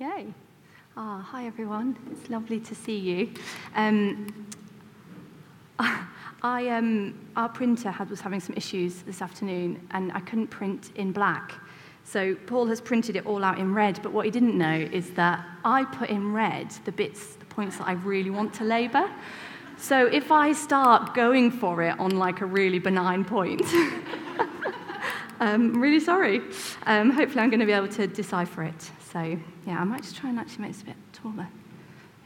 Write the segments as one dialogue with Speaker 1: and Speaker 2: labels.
Speaker 1: Yay. Ah, hi everyone. It's lovely to see you. Um, I, um, our printer had, was having some issues this afternoon and I couldn't print in black. So Paul has printed it all out in red, but what he didn't know is that I put in red the bits, the points that I really want to labour. So if I start going for it on like a really benign point, um, really sorry. Um, hopefully, I'm going to be able to decipher it. So, yeah, I might just try and actually make this a bit taller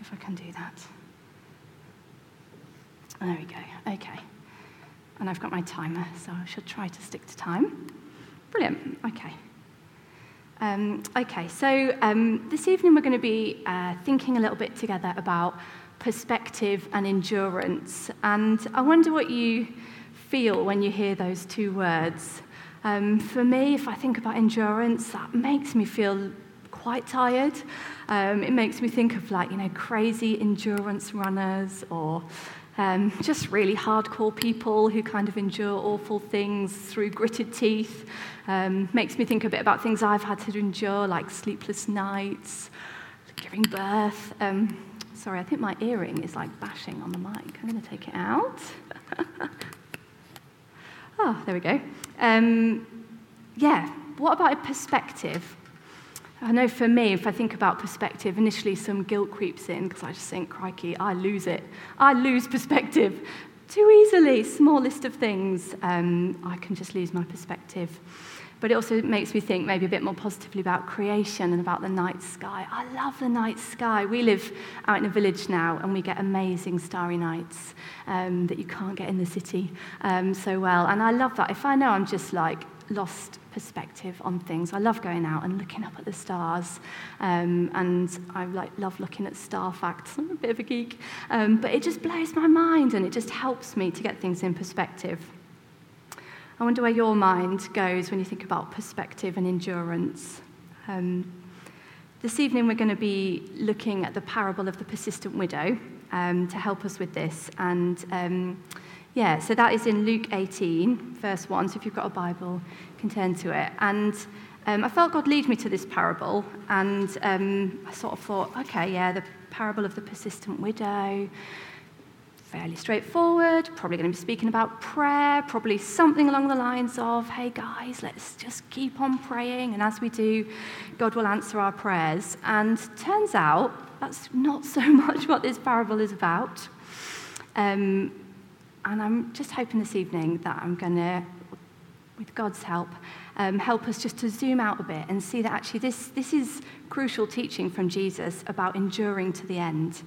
Speaker 1: if I can do that. There we go. Okay. And I've got my timer, so I should try to stick to time. Brilliant. Okay. Um, okay, so um, this evening we're going to be uh, thinking a little bit together about perspective and endurance. And I wonder what you feel when you hear those two words. Um, for me, if I think about endurance, that makes me feel quite tired. Um, it makes me think of like, you know, crazy endurance runners or um, just really hardcore people who kind of endure awful things through gritted teeth. Um, makes me think a bit about things I've had to endure, like sleepless nights, giving birth. Um, sorry, I think my earring is like bashing on the mic. I'm going to take it out. oh, there we go. Um, yeah, what about a perspective? I know for me, if I think about perspective, initially some guilt creeps in because I just think, crikey, I lose it. I lose perspective too easily. Small list of things, um, I can just lose my perspective. But it also makes me think maybe a bit more positively about creation and about the night sky. I love the night sky. We live out in a village now and we get amazing starry nights um, that you can't get in the city um, so well. And I love that. If I know I'm just like lost perspective on things. I love going out and looking up at the stars, um, and I like love looking at star facts. I'm a bit of a geek, um, but it just blows my mind, and it just helps me to get things in perspective. I wonder where your mind goes when you think about perspective and endurance. Um, this evening, we're going to be looking at the parable of the persistent widow um, to help us with this. And um, yeah, so that is in Luke 18, verse 1. So if you've got a Bible, you can turn to it. And um, I felt God lead me to this parable. And um, I sort of thought, okay, yeah, the parable of the persistent widow fairly straightforward, probably going to be speaking about prayer, probably something along the lines of, hey guys, let's just keep on praying. And as we do, God will answer our prayers. And turns out that's not so much what this parable is about. Um, and I'm just hoping this evening that I'm going to, with God's help, um, help us just to zoom out a bit and see that actually this, this is crucial teaching from Jesus about enduring to the end.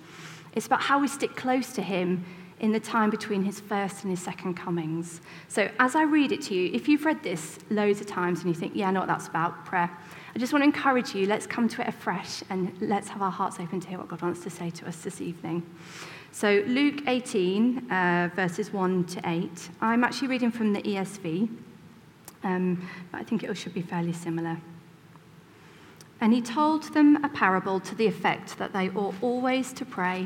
Speaker 1: It's about how we stick close to Him in the time between his first and his second comings. So, as I read it to you, if you've read this loads of times and you think, yeah, I know what that's about, prayer, I just want to encourage you, let's come to it afresh and let's have our hearts open to hear what God wants to say to us this evening. So, Luke 18, uh, verses 1 to 8. I'm actually reading from the ESV, um, but I think it should be fairly similar. And he told them a parable to the effect that they ought always to pray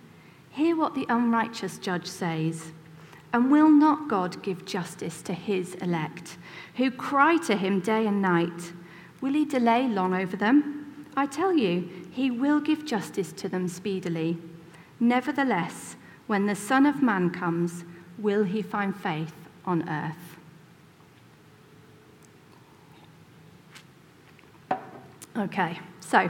Speaker 1: Hear what the unrighteous judge says. And will not God give justice to his elect, who cry to him day and night? Will he delay long over them? I tell you, he will give justice to them speedily. Nevertheless, when the Son of Man comes, will he find faith on earth? Okay, so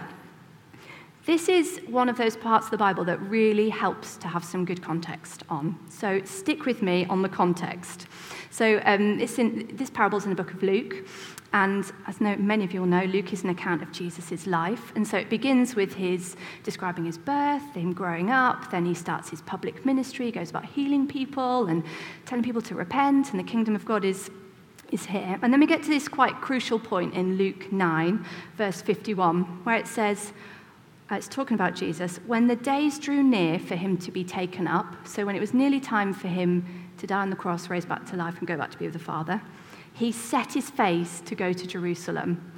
Speaker 1: this is one of those parts of the Bible that really helps to have some good context on. So stick with me on the context. So um, in, this parable is in the book of Luke. And as many of you will know, Luke is an account of Jesus' life. And so it begins with his describing his birth, him growing up, then he starts his public ministry, goes about healing people and telling people to repent, and the kingdom of God is, is here. And then we get to this quite crucial point in Luke 9, verse 51, where it says, uh, it's talking about Jesus, when the days drew near for him to be taken up, so when it was nearly time for him to die on the cross, raise back to life, and go back to be with the Father, he set his face to go to Jerusalem.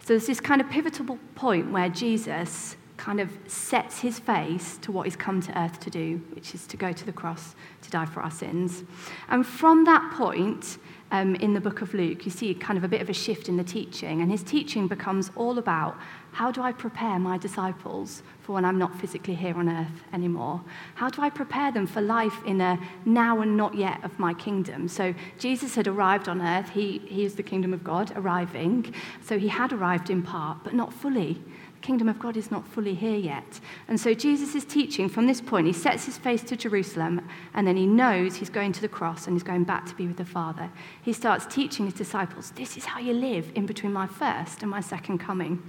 Speaker 1: So there's this kind of pivotal point where Jesus kind of sets his face to what he's come to earth to do, which is to go to the cross to die for our sins. And from that point, um, in the book of Luke, you see kind of a bit of a shift in the teaching, and his teaching becomes all about how do I prepare my disciples for when I'm not physically here on earth anymore? How do I prepare them for life in a now and not yet of my kingdom? So Jesus had arrived on earth, he, he is the kingdom of God arriving, so he had arrived in part, but not fully kingdom of God is not fully here yet. And so Jesus is teaching from this point. He sets his face to Jerusalem and then he knows he's going to the cross and he's going back to be with the Father. He starts teaching his disciples this is how you live in between my first and my second coming.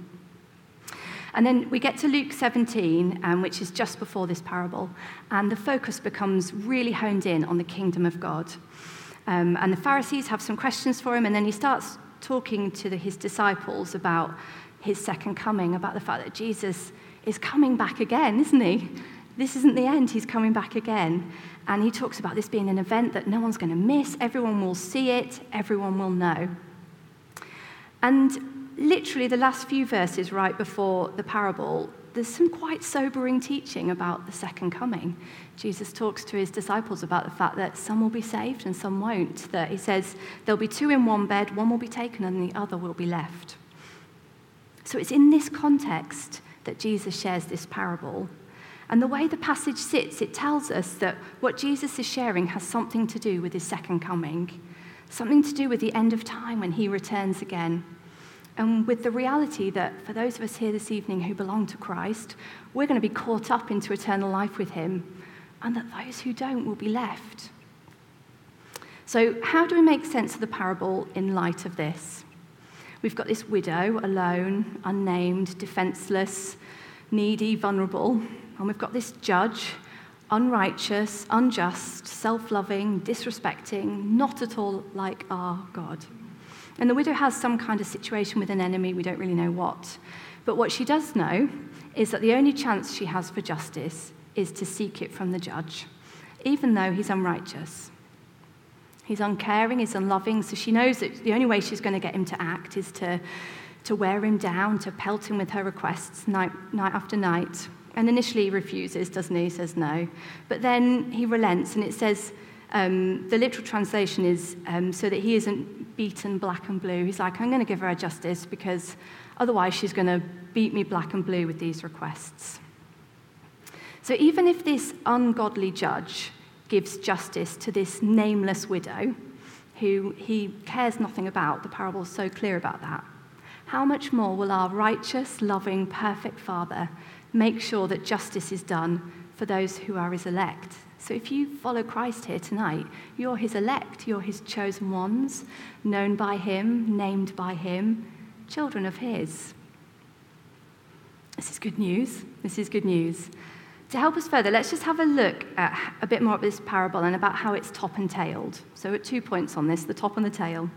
Speaker 1: And then we get to Luke 17, um, which is just before this parable, and the focus becomes really honed in on the kingdom of God. Um, and the Pharisees have some questions for him, and then he starts talking to the, his disciples about his second coming, about the fact that Jesus is coming back again, isn't he? This isn't the end, he's coming back again. And he talks about this being an event that no one's going to miss, everyone will see it, everyone will know. And literally, the last few verses right before the parable, there's some quite sobering teaching about the second coming. Jesus talks to his disciples about the fact that some will be saved and some won't. That he says there'll be two in one bed, one will be taken and the other will be left. So it's in this context that Jesus shares this parable. And the way the passage sits, it tells us that what Jesus is sharing has something to do with his second coming, something to do with the end of time when he returns again. And with the reality that for those of us here this evening who belong to Christ, we're going to be caught up into eternal life with him, and that those who don't will be left. So, how do we make sense of the parable in light of this? We've got this widow, alone, unnamed, defenseless, needy, vulnerable. And we've got this judge, unrighteous, unjust, self loving, disrespecting, not at all like our God. And the widow has some kind of situation with an enemy, we don't really know what. But what she does know is that the only chance she has for justice is to seek it from the judge, even though he's unrighteous. He's uncaring, he's unloving, so she knows that the only way she's going to get him to act is to, to wear him down, to pelt him with her requests night, night after night. And initially he refuses, doesn't he? He says no. But then he relents, and it says, um, the literal translation is um, so that he isn't beaten black and blue. He's like, I'm going to give her justice because otherwise she's going to beat me black and blue with these requests. So even if this ungodly judge gives justice to this nameless widow who he cares nothing about. The parable is so clear about that. How much more will our righteous, loving, perfect Father make sure that justice is done for those who are his elect? So if you follow Christ here tonight, you're his elect, you're his chosen ones, known by him, named by him, children of his. This is good news. This is good news. To help us further, let's just have a look at a bit more of this parable and about how it's top and tailed. So, at two points on this the top and the tail.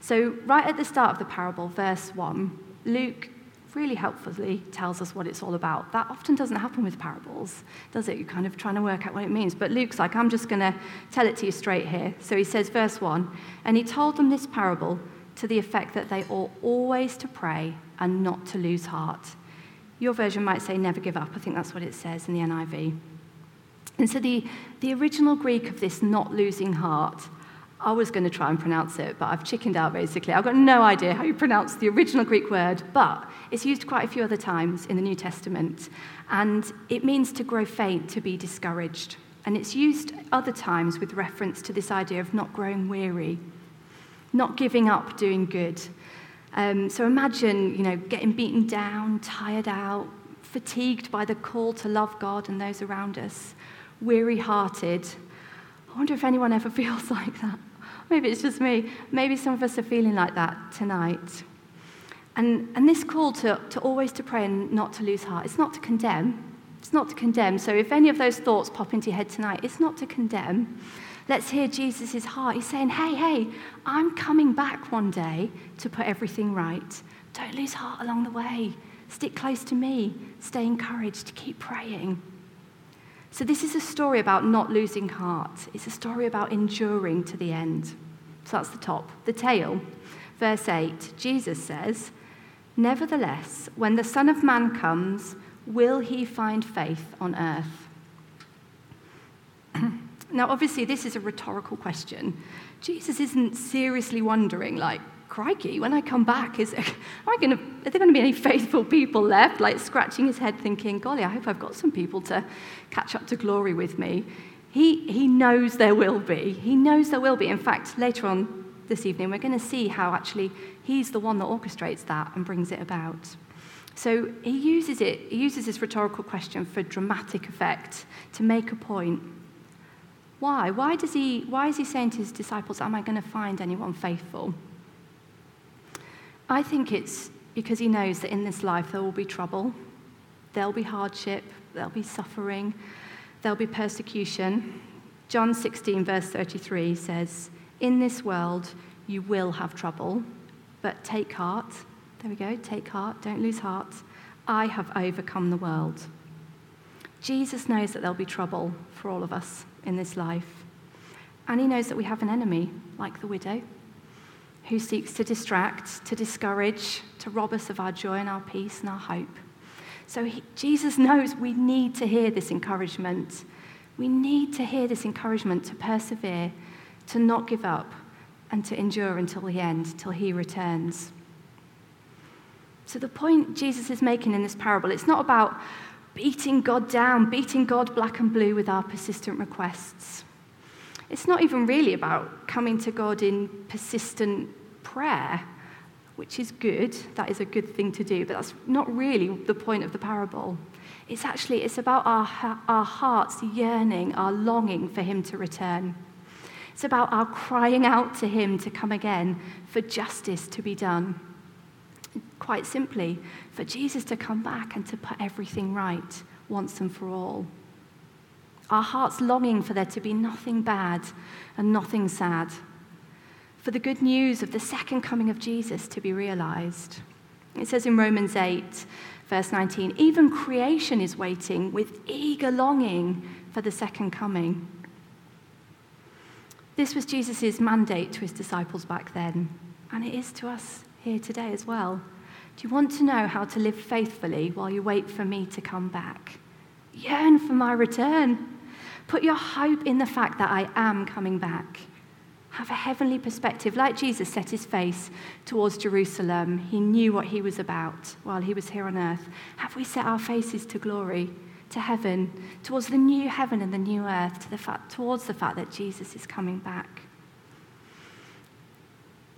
Speaker 1: So, right at the start of the parable, verse 1, Luke really helpfully tells us what it's all about. That often doesn't happen with parables, does it? You're kind of trying to work out what it means. But Luke's like, I'm just going to tell it to you straight here. So he says, verse 1 And he told them this parable to the effect that they ought always to pray and not to lose heart. Your version might say never give up. I think that's what it says in the NIV. And so the, the original Greek of this not losing heart, I was going to try and pronounce it, but I've chickened out basically. I've got no idea how you pronounce the original Greek word, but it's used quite a few other times in the New Testament. And it means to grow faint, to be discouraged. And it's used other times with reference to this idea of not growing weary, not giving up doing good. Um, so imagine, you know, getting beaten down, tired out, fatigued by the call to love God and those around us, weary hearted. I wonder if anyone ever feels like that. Maybe it's just me. Maybe some of us are feeling like that tonight. And, and this call to, to always to pray and not to lose heart, it's not to condemn. It's not to condemn. So if any of those thoughts pop into your head tonight, it's not to condemn. Let's hear Jesus' heart. He's saying, Hey, hey, I'm coming back one day to put everything right. Don't lose heart along the way. Stick close to me. Stay encouraged. Keep praying. So, this is a story about not losing heart. It's a story about enduring to the end. So, that's the top. The tail, verse 8, Jesus says, Nevertheless, when the Son of Man comes, will he find faith on earth? Now, obviously, this is a rhetorical question. Jesus isn't seriously wondering, like, crikey, when I come back, is, am I gonna, are there going to be any faithful people left? Like scratching his head, thinking, golly, I hope I've got some people to catch up to glory with me. He, he knows there will be. He knows there will be. In fact, later on this evening, we're going to see how actually he's the one that orchestrates that and brings it about. So he uses it, he uses this rhetorical question for dramatic effect to make a point. Why? Why, does he, why is he saying to his disciples, Am I going to find anyone faithful? I think it's because he knows that in this life there will be trouble, there'll be hardship, there'll be suffering, there'll be persecution. John 16, verse 33 says, In this world you will have trouble, but take heart. There we go, take heart, don't lose heart. I have overcome the world. Jesus knows that there'll be trouble for all of us in this life. And he knows that we have an enemy, like the widow who seeks to distract, to discourage, to rob us of our joy and our peace and our hope. So he, Jesus knows we need to hear this encouragement. We need to hear this encouragement to persevere, to not give up, and to endure until the end, till he returns. So, the point Jesus is making in this parable, it's not about beating God down, beating God black and blue with our persistent requests. It's not even really about coming to God in persistent prayer, which is good. That is a good thing to do, but that's not really the point of the parable. It's actually it's about our, our hearts yearning, our longing for him to return. It's about our crying out to him to come again, for justice to be done. Quite simply, for Jesus to come back and to put everything right once and for all. Our hearts longing for there to be nothing bad and nothing sad. For the good news of the second coming of Jesus to be realized. It says in Romans 8, verse 19, even creation is waiting with eager longing for the second coming. This was Jesus' mandate to his disciples back then, and it is to us here today as well. Do you want to know how to live faithfully while you wait for me to come back? Yearn for my return. Put your hope in the fact that I am coming back. Have a heavenly perspective. Like Jesus set his face towards Jerusalem, he knew what he was about while he was here on earth. Have we set our faces to glory, to heaven, towards the new heaven and the new earth, to the fact, towards the fact that Jesus is coming back?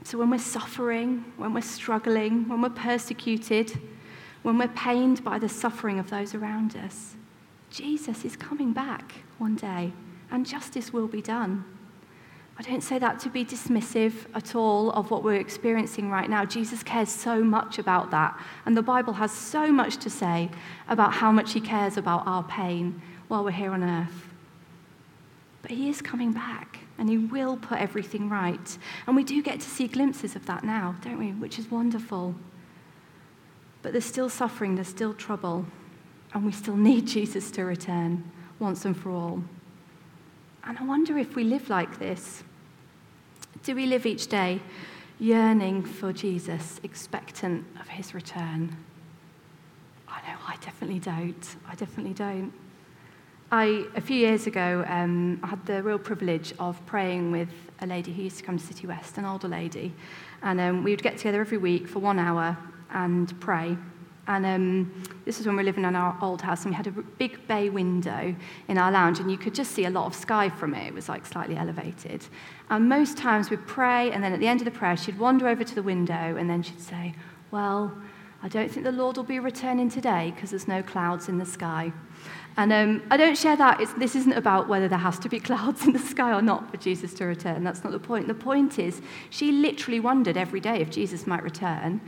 Speaker 1: So when we're suffering, when we're struggling, when we're persecuted, when we're pained by the suffering of those around us, Jesus is coming back one day and justice will be done. I don't say that to be dismissive at all of what we're experiencing right now. Jesus cares so much about that. And the Bible has so much to say about how much He cares about our pain while we're here on earth. But He is coming back and He will put everything right. And we do get to see glimpses of that now, don't we? Which is wonderful. But there's still suffering, there's still trouble and we still need Jesus to return once and for all. And I wonder if we live like this. Do we live each day yearning for Jesus, expectant of his return? I know I definitely don't. I definitely don't. I, a few years ago, um, I had the real privilege of praying with a lady who used to come to City West, an older lady. And um, we would get together every week for one hour and pray. And um, this was when we were living in our old house, and we had a big bay window in our lounge, and you could just see a lot of sky from it. It was like slightly elevated. And most times we'd pray, and then at the end of the prayer, she'd wander over to the window, and then she'd say, Well, I don't think the Lord will be returning today because there's no clouds in the sky. And um, I don't share that. It's, this isn't about whether there has to be clouds in the sky or not for Jesus to return. That's not the point. The point is, she literally wondered every day if Jesus might return.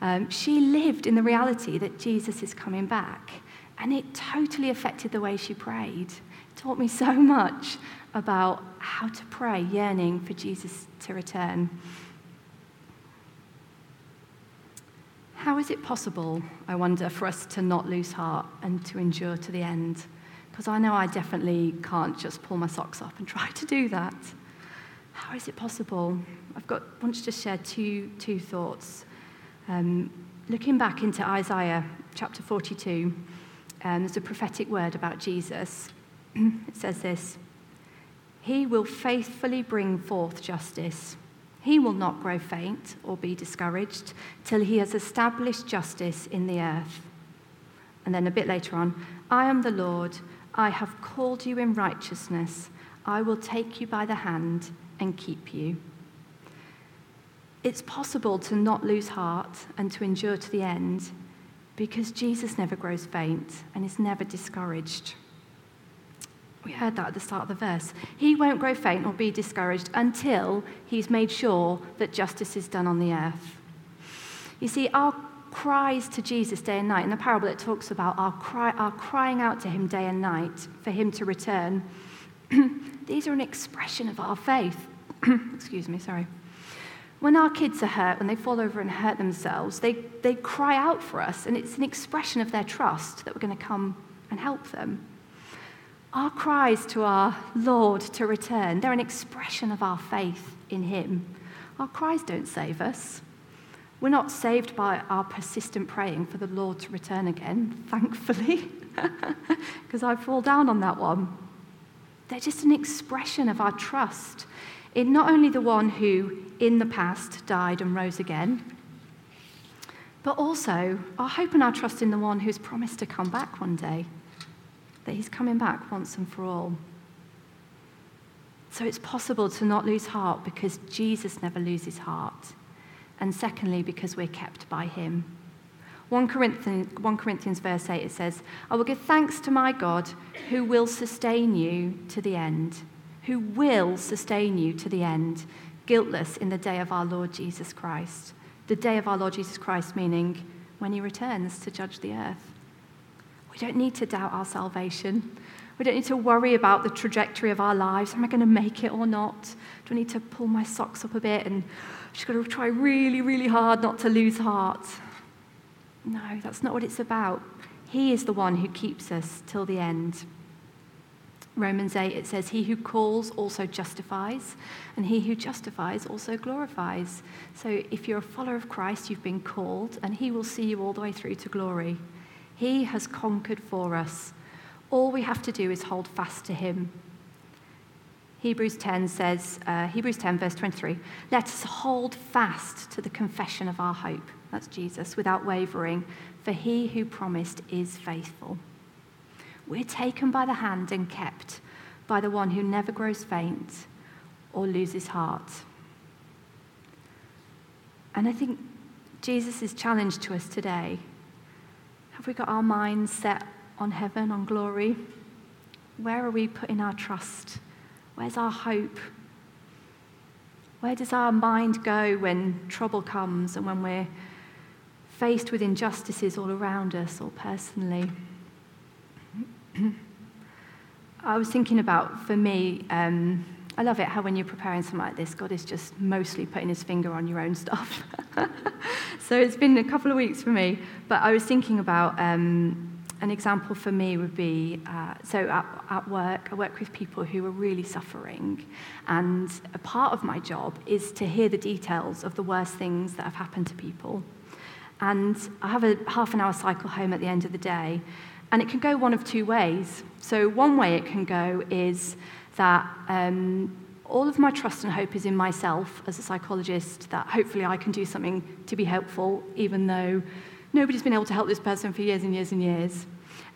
Speaker 1: Um, she lived in the reality that Jesus is coming back, and it totally affected the way she prayed. It taught me so much about how to pray, yearning for Jesus to return. How is it possible, I wonder, for us to not lose heart and to endure to the end? Because I know I definitely can't just pull my socks up and try to do that. How is it possible? I've got want to just share two, two thoughts. Um, looking back into Isaiah chapter 42, um, there's a prophetic word about Jesus. it says this He will faithfully bring forth justice. He will not grow faint or be discouraged till he has established justice in the earth. And then a bit later on, I am the Lord. I have called you in righteousness. I will take you by the hand and keep you. It's possible to not lose heart and to endure to the end because Jesus never grows faint and is never discouraged. We heard that at the start of the verse. He won't grow faint or be discouraged until he's made sure that justice is done on the earth. You see, our cries to Jesus day and night, in the parable it talks about our, cry, our crying out to him day and night for him to return, these are an expression of our faith. Excuse me, sorry. When our kids are hurt, when they fall over and hurt themselves, they, they cry out for us, and it's an expression of their trust that we're going to come and help them. Our cries to our Lord to return, they're an expression of our faith in Him. Our cries don't save us. We're not saved by our persistent praying for the Lord to return again, thankfully, because I fall down on that one. They're just an expression of our trust in not only the one who in the past died and rose again, but also our hope and our trust in the one who's promised to come back one day that he's coming back once and for all. So it's possible to not lose heart because Jesus never loses heart. And secondly, because we're kept by him. 1 Corinthians, 1 Corinthians verse 8, it says, I will give thanks to my God who will sustain you to the end, who will sustain you to the end, guiltless in the day of our Lord Jesus Christ. The day of our Lord Jesus Christ, meaning when he returns to judge the earth. We don't need to doubt our salvation. We don't need to worry about the trajectory of our lives. Am I going to make it or not? Do I need to pull my socks up a bit and just got to try really, really hard not to lose heart? No, that's not what it's about. He is the one who keeps us till the end. Romans 8, it says, He who calls also justifies, and he who justifies also glorifies. So if you're a follower of Christ, you've been called, and he will see you all the way through to glory. He has conquered for us. All we have to do is hold fast to him. Hebrews 10 says, uh, Hebrews 10, verse 23, let us hold fast to the confession of our hope. That's Jesus, without wavering, for he who promised is faithful. We're taken by the hand and kept by the one who never grows faint or loses heart. And I think Jesus' challenge to us today have we got our minds set on heaven, on glory? Where are we putting our trust? Where's our hope? Where does our mind go when trouble comes and when we're faced with injustices all around us or personally? I was thinking about, for me, um, I love it how when you're preparing something like this, God is just mostly putting his finger on your own stuff. so it's been a couple of weeks for me, but I was thinking about um, an example for me would be uh, so at, at work, I work with people who are really suffering, and a part of my job is to hear the details of the worst things that have happened to people. And I have a half an hour cycle home at the end of the day, and it can go one of two ways. So, one way it can go is that um, all of my trust and hope is in myself as a psychologist, that hopefully I can do something to be helpful, even though nobody's been able to help this person for years and years and years.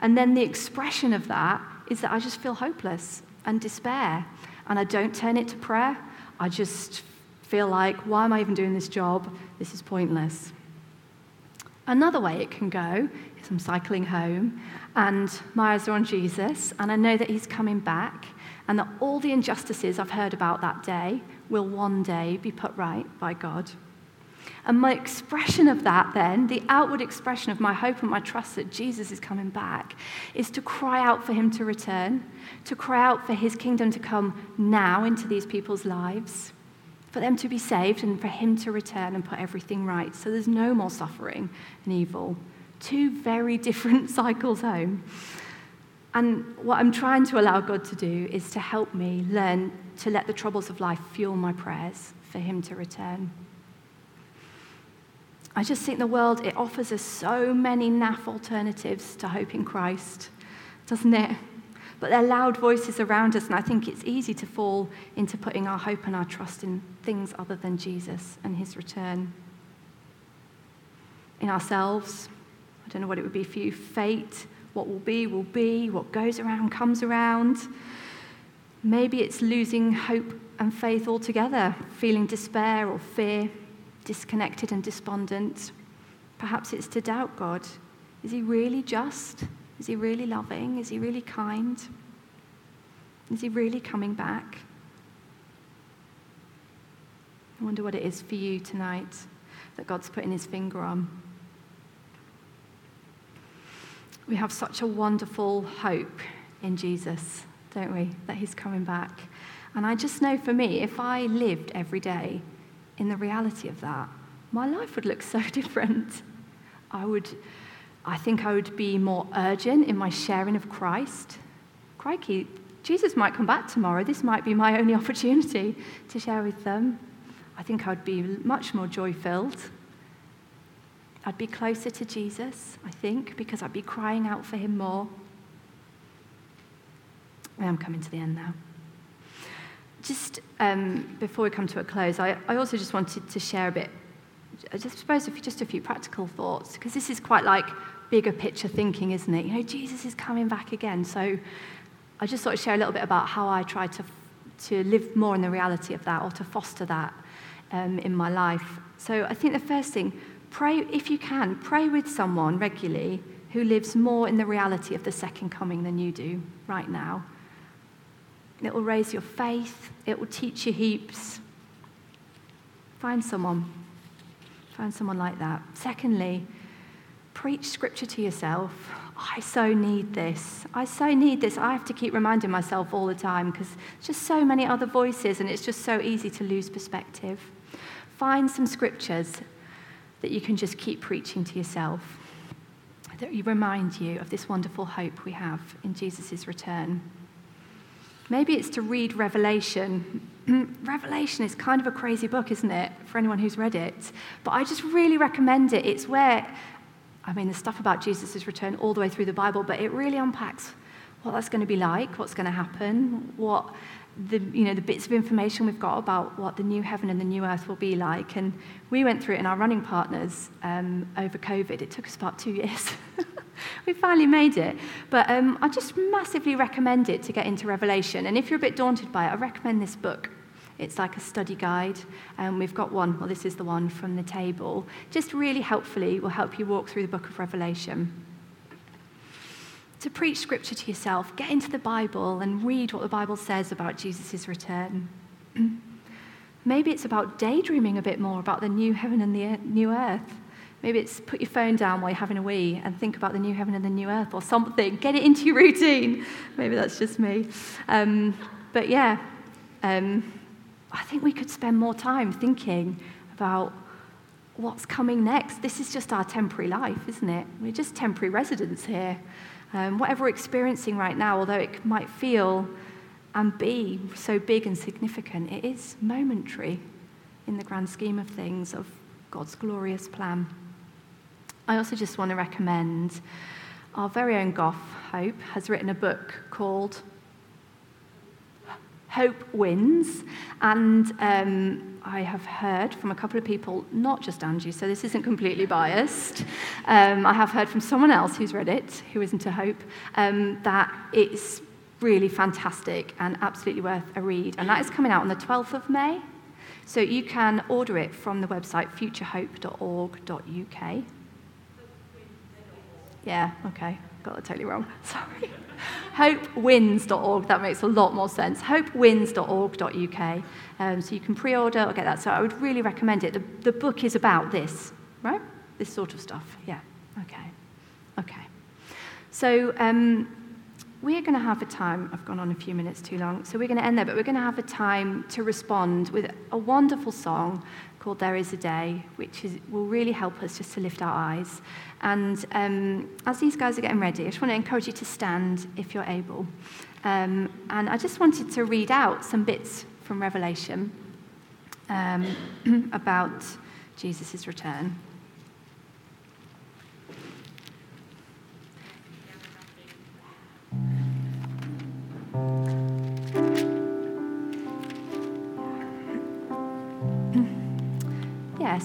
Speaker 1: And then the expression of that is that I just feel hopeless and despair. And I don't turn it to prayer. I just feel like, why am I even doing this job? This is pointless. Another way it can go is I'm cycling home and my eyes are on Jesus, and I know that he's coming back, and that all the injustices I've heard about that day will one day be put right by God. And my expression of that, then, the outward expression of my hope and my trust that Jesus is coming back, is to cry out for him to return, to cry out for his kingdom to come now into these people's lives. for them to be saved and for him to return and put everything right. So there's no more suffering and evil. Two very different cycles home. And what I'm trying to allow God to do is to help me learn to let the troubles of life fuel my prayers for him to return. I just think the world, it offers us so many naff alternatives to hope in Christ, doesn't it? But there are loud voices around us, and I think it's easy to fall into putting our hope and our trust in things other than Jesus and his return. In ourselves, I don't know what it would be for you fate, what will be, will be, what goes around, comes around. Maybe it's losing hope and faith altogether, feeling despair or fear disconnected and despondent. Perhaps it's to doubt God. Is he really just? Is he really loving? Is he really kind? Is he really coming back? I wonder what it is for you tonight that God's putting his finger on. We have such a wonderful hope in Jesus, don't we? That he's coming back. And I just know for me, if I lived every day in the reality of that, my life would look so different. I would, I think I would be more urgent in my sharing of Christ. Crikey, Jesus might come back tomorrow. This might be my only opportunity to share with them. I think I'd be much more joy filled. I'd be closer to Jesus, I think, because I'd be crying out for him more. I am coming to the end now. Just um, before we come to a close, I, I also just wanted to share a bit, I just suppose just a few practical thoughts, because this is quite like bigger picture thinking, isn't it? You know, Jesus is coming back again. So I just thought I'd share a little bit about how I try to, to live more in the reality of that or to foster that um, in my life. So I think the first thing, pray, if you can, pray with someone regularly who lives more in the reality of the second coming than you do right now. It will raise your faith, it will teach you heaps. Find someone. Find someone like that. Secondly, preach scripture to yourself. I so need this. I so need this. I have to keep reminding myself all the time because just so many other voices and it's just so easy to lose perspective. Find some scriptures that you can just keep preaching to yourself, that you remind you of this wonderful hope we have in Jesus' return. Maybe it's to read Revelation. Revelation is kind of a crazy book, isn't it, for anyone who's read it? But I just really recommend it. It's where, I mean, the stuff about Jesus' return all the way through the Bible, but it really unpacks what that's going to be like, what's going to happen, what the, you know, the bits of information we've got about what the new heaven and the new earth will be like. And we went through it in our running partners um, over COVID. It took us about two years. we finally made it. But um, I just massively recommend it to get into Revelation. And if you're a bit daunted by it, I recommend this book. It's like a study guide, and we've got one, well, this is the one from the table. Just really helpfully will help you walk through the book of Revelation. To preach scripture to yourself, get into the Bible and read what the Bible says about Jesus' return. Maybe it's about daydreaming a bit more about the new heaven and the new earth. Maybe it's put your phone down while you're having a wee and think about the new heaven and the new earth or something. Get it into your routine. Maybe that's just me. Um, but yeah, um, I think we could spend more time thinking about what's coming next. This is just our temporary life, isn't it? We're just temporary residents here. Um, whatever we're experiencing right now, although it might feel and be so big and significant, it is momentary in the grand scheme of things, of God's glorious plan. I also just want to recommend our very own Goff, Hope, has written a book called Hope Wins. And um, I have heard from a couple of people, not just Angie, so this isn't completely biased. Um, I have heard from someone else who's read it, who isn't a Hope, um, that it's really fantastic and absolutely worth a read. And that is coming out on the 12th of May. So you can order it from the website futurehope.org.uk. Yeah, okay. Got that totally wrong. Sorry. Hopewins.org, that makes a lot more sense. Hopewins.org.uk. Um, so you can pre order or get that. So I would really recommend it. The, the book is about this, right? This sort of stuff. Yeah, okay. Okay. So um, we're going to have a time, I've gone on a few minutes too long, so we're going to end there, but we're going to have a time to respond with a wonderful song called There Is a Day, which is, will really help us just to lift our eyes. And um, as these guys are getting ready, I just want to encourage you to stand if you're able. Um, and I just wanted to read out some bits from Revelation um, about Jesus' return.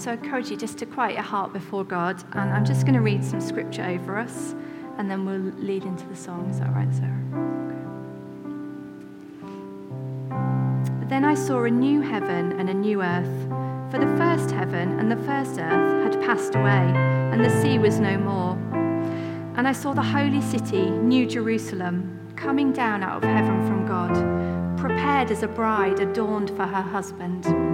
Speaker 1: So I encourage you just to quiet your heart before God. And I'm just going to read some scripture over us, and then we'll lead into the song. Is that right, Sarah? Then I saw a new heaven and a new earth. For the first heaven and the first earth had passed away, and the sea was no more. And I saw the holy city, New Jerusalem, coming down out of heaven from God, prepared as a bride adorned for her husband.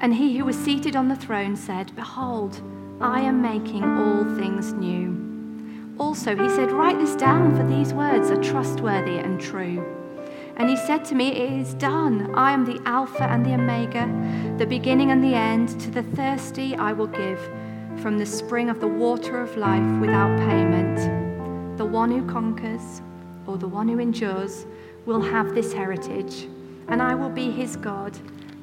Speaker 1: And he who was seated on the throne said, Behold, I am making all things new. Also, he said, Write this down, for these words are trustworthy and true. And he said to me, It is done. I am the Alpha and the Omega, the beginning and the end. To the thirsty I will give from the spring of the water of life without payment. The one who conquers, or the one who endures, will have this heritage, and I will be his God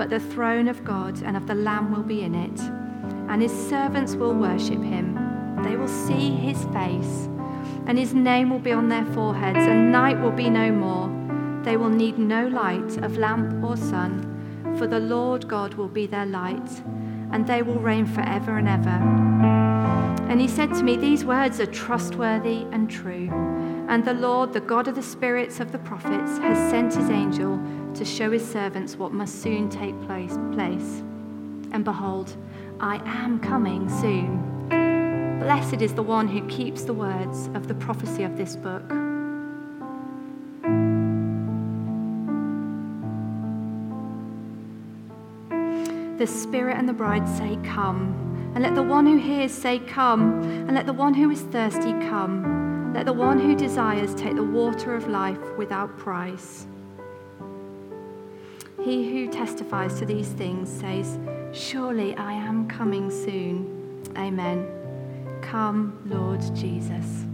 Speaker 1: but the throne of God and of the Lamb will be in it, and his servants will worship him. They will see his face, and his name will be on their foreheads, and night will be no more. They will need no light of lamp or sun, for the Lord God will be their light, and they will reign forever and ever. And he said to me, These words are trustworthy and true. And the Lord, the God of the spirits of the prophets, has sent his angel to show his servants what must soon take place. place. And behold, I am coming soon. Blessed is the one who keeps the words of the prophecy of this book. The Spirit and the bride say, Come. And let the one who hears say, Come. And let the one who is thirsty come. Let the one who desires take the water of life without price. He who testifies to these things says, Surely I am coming soon. Amen. Come, Lord Jesus.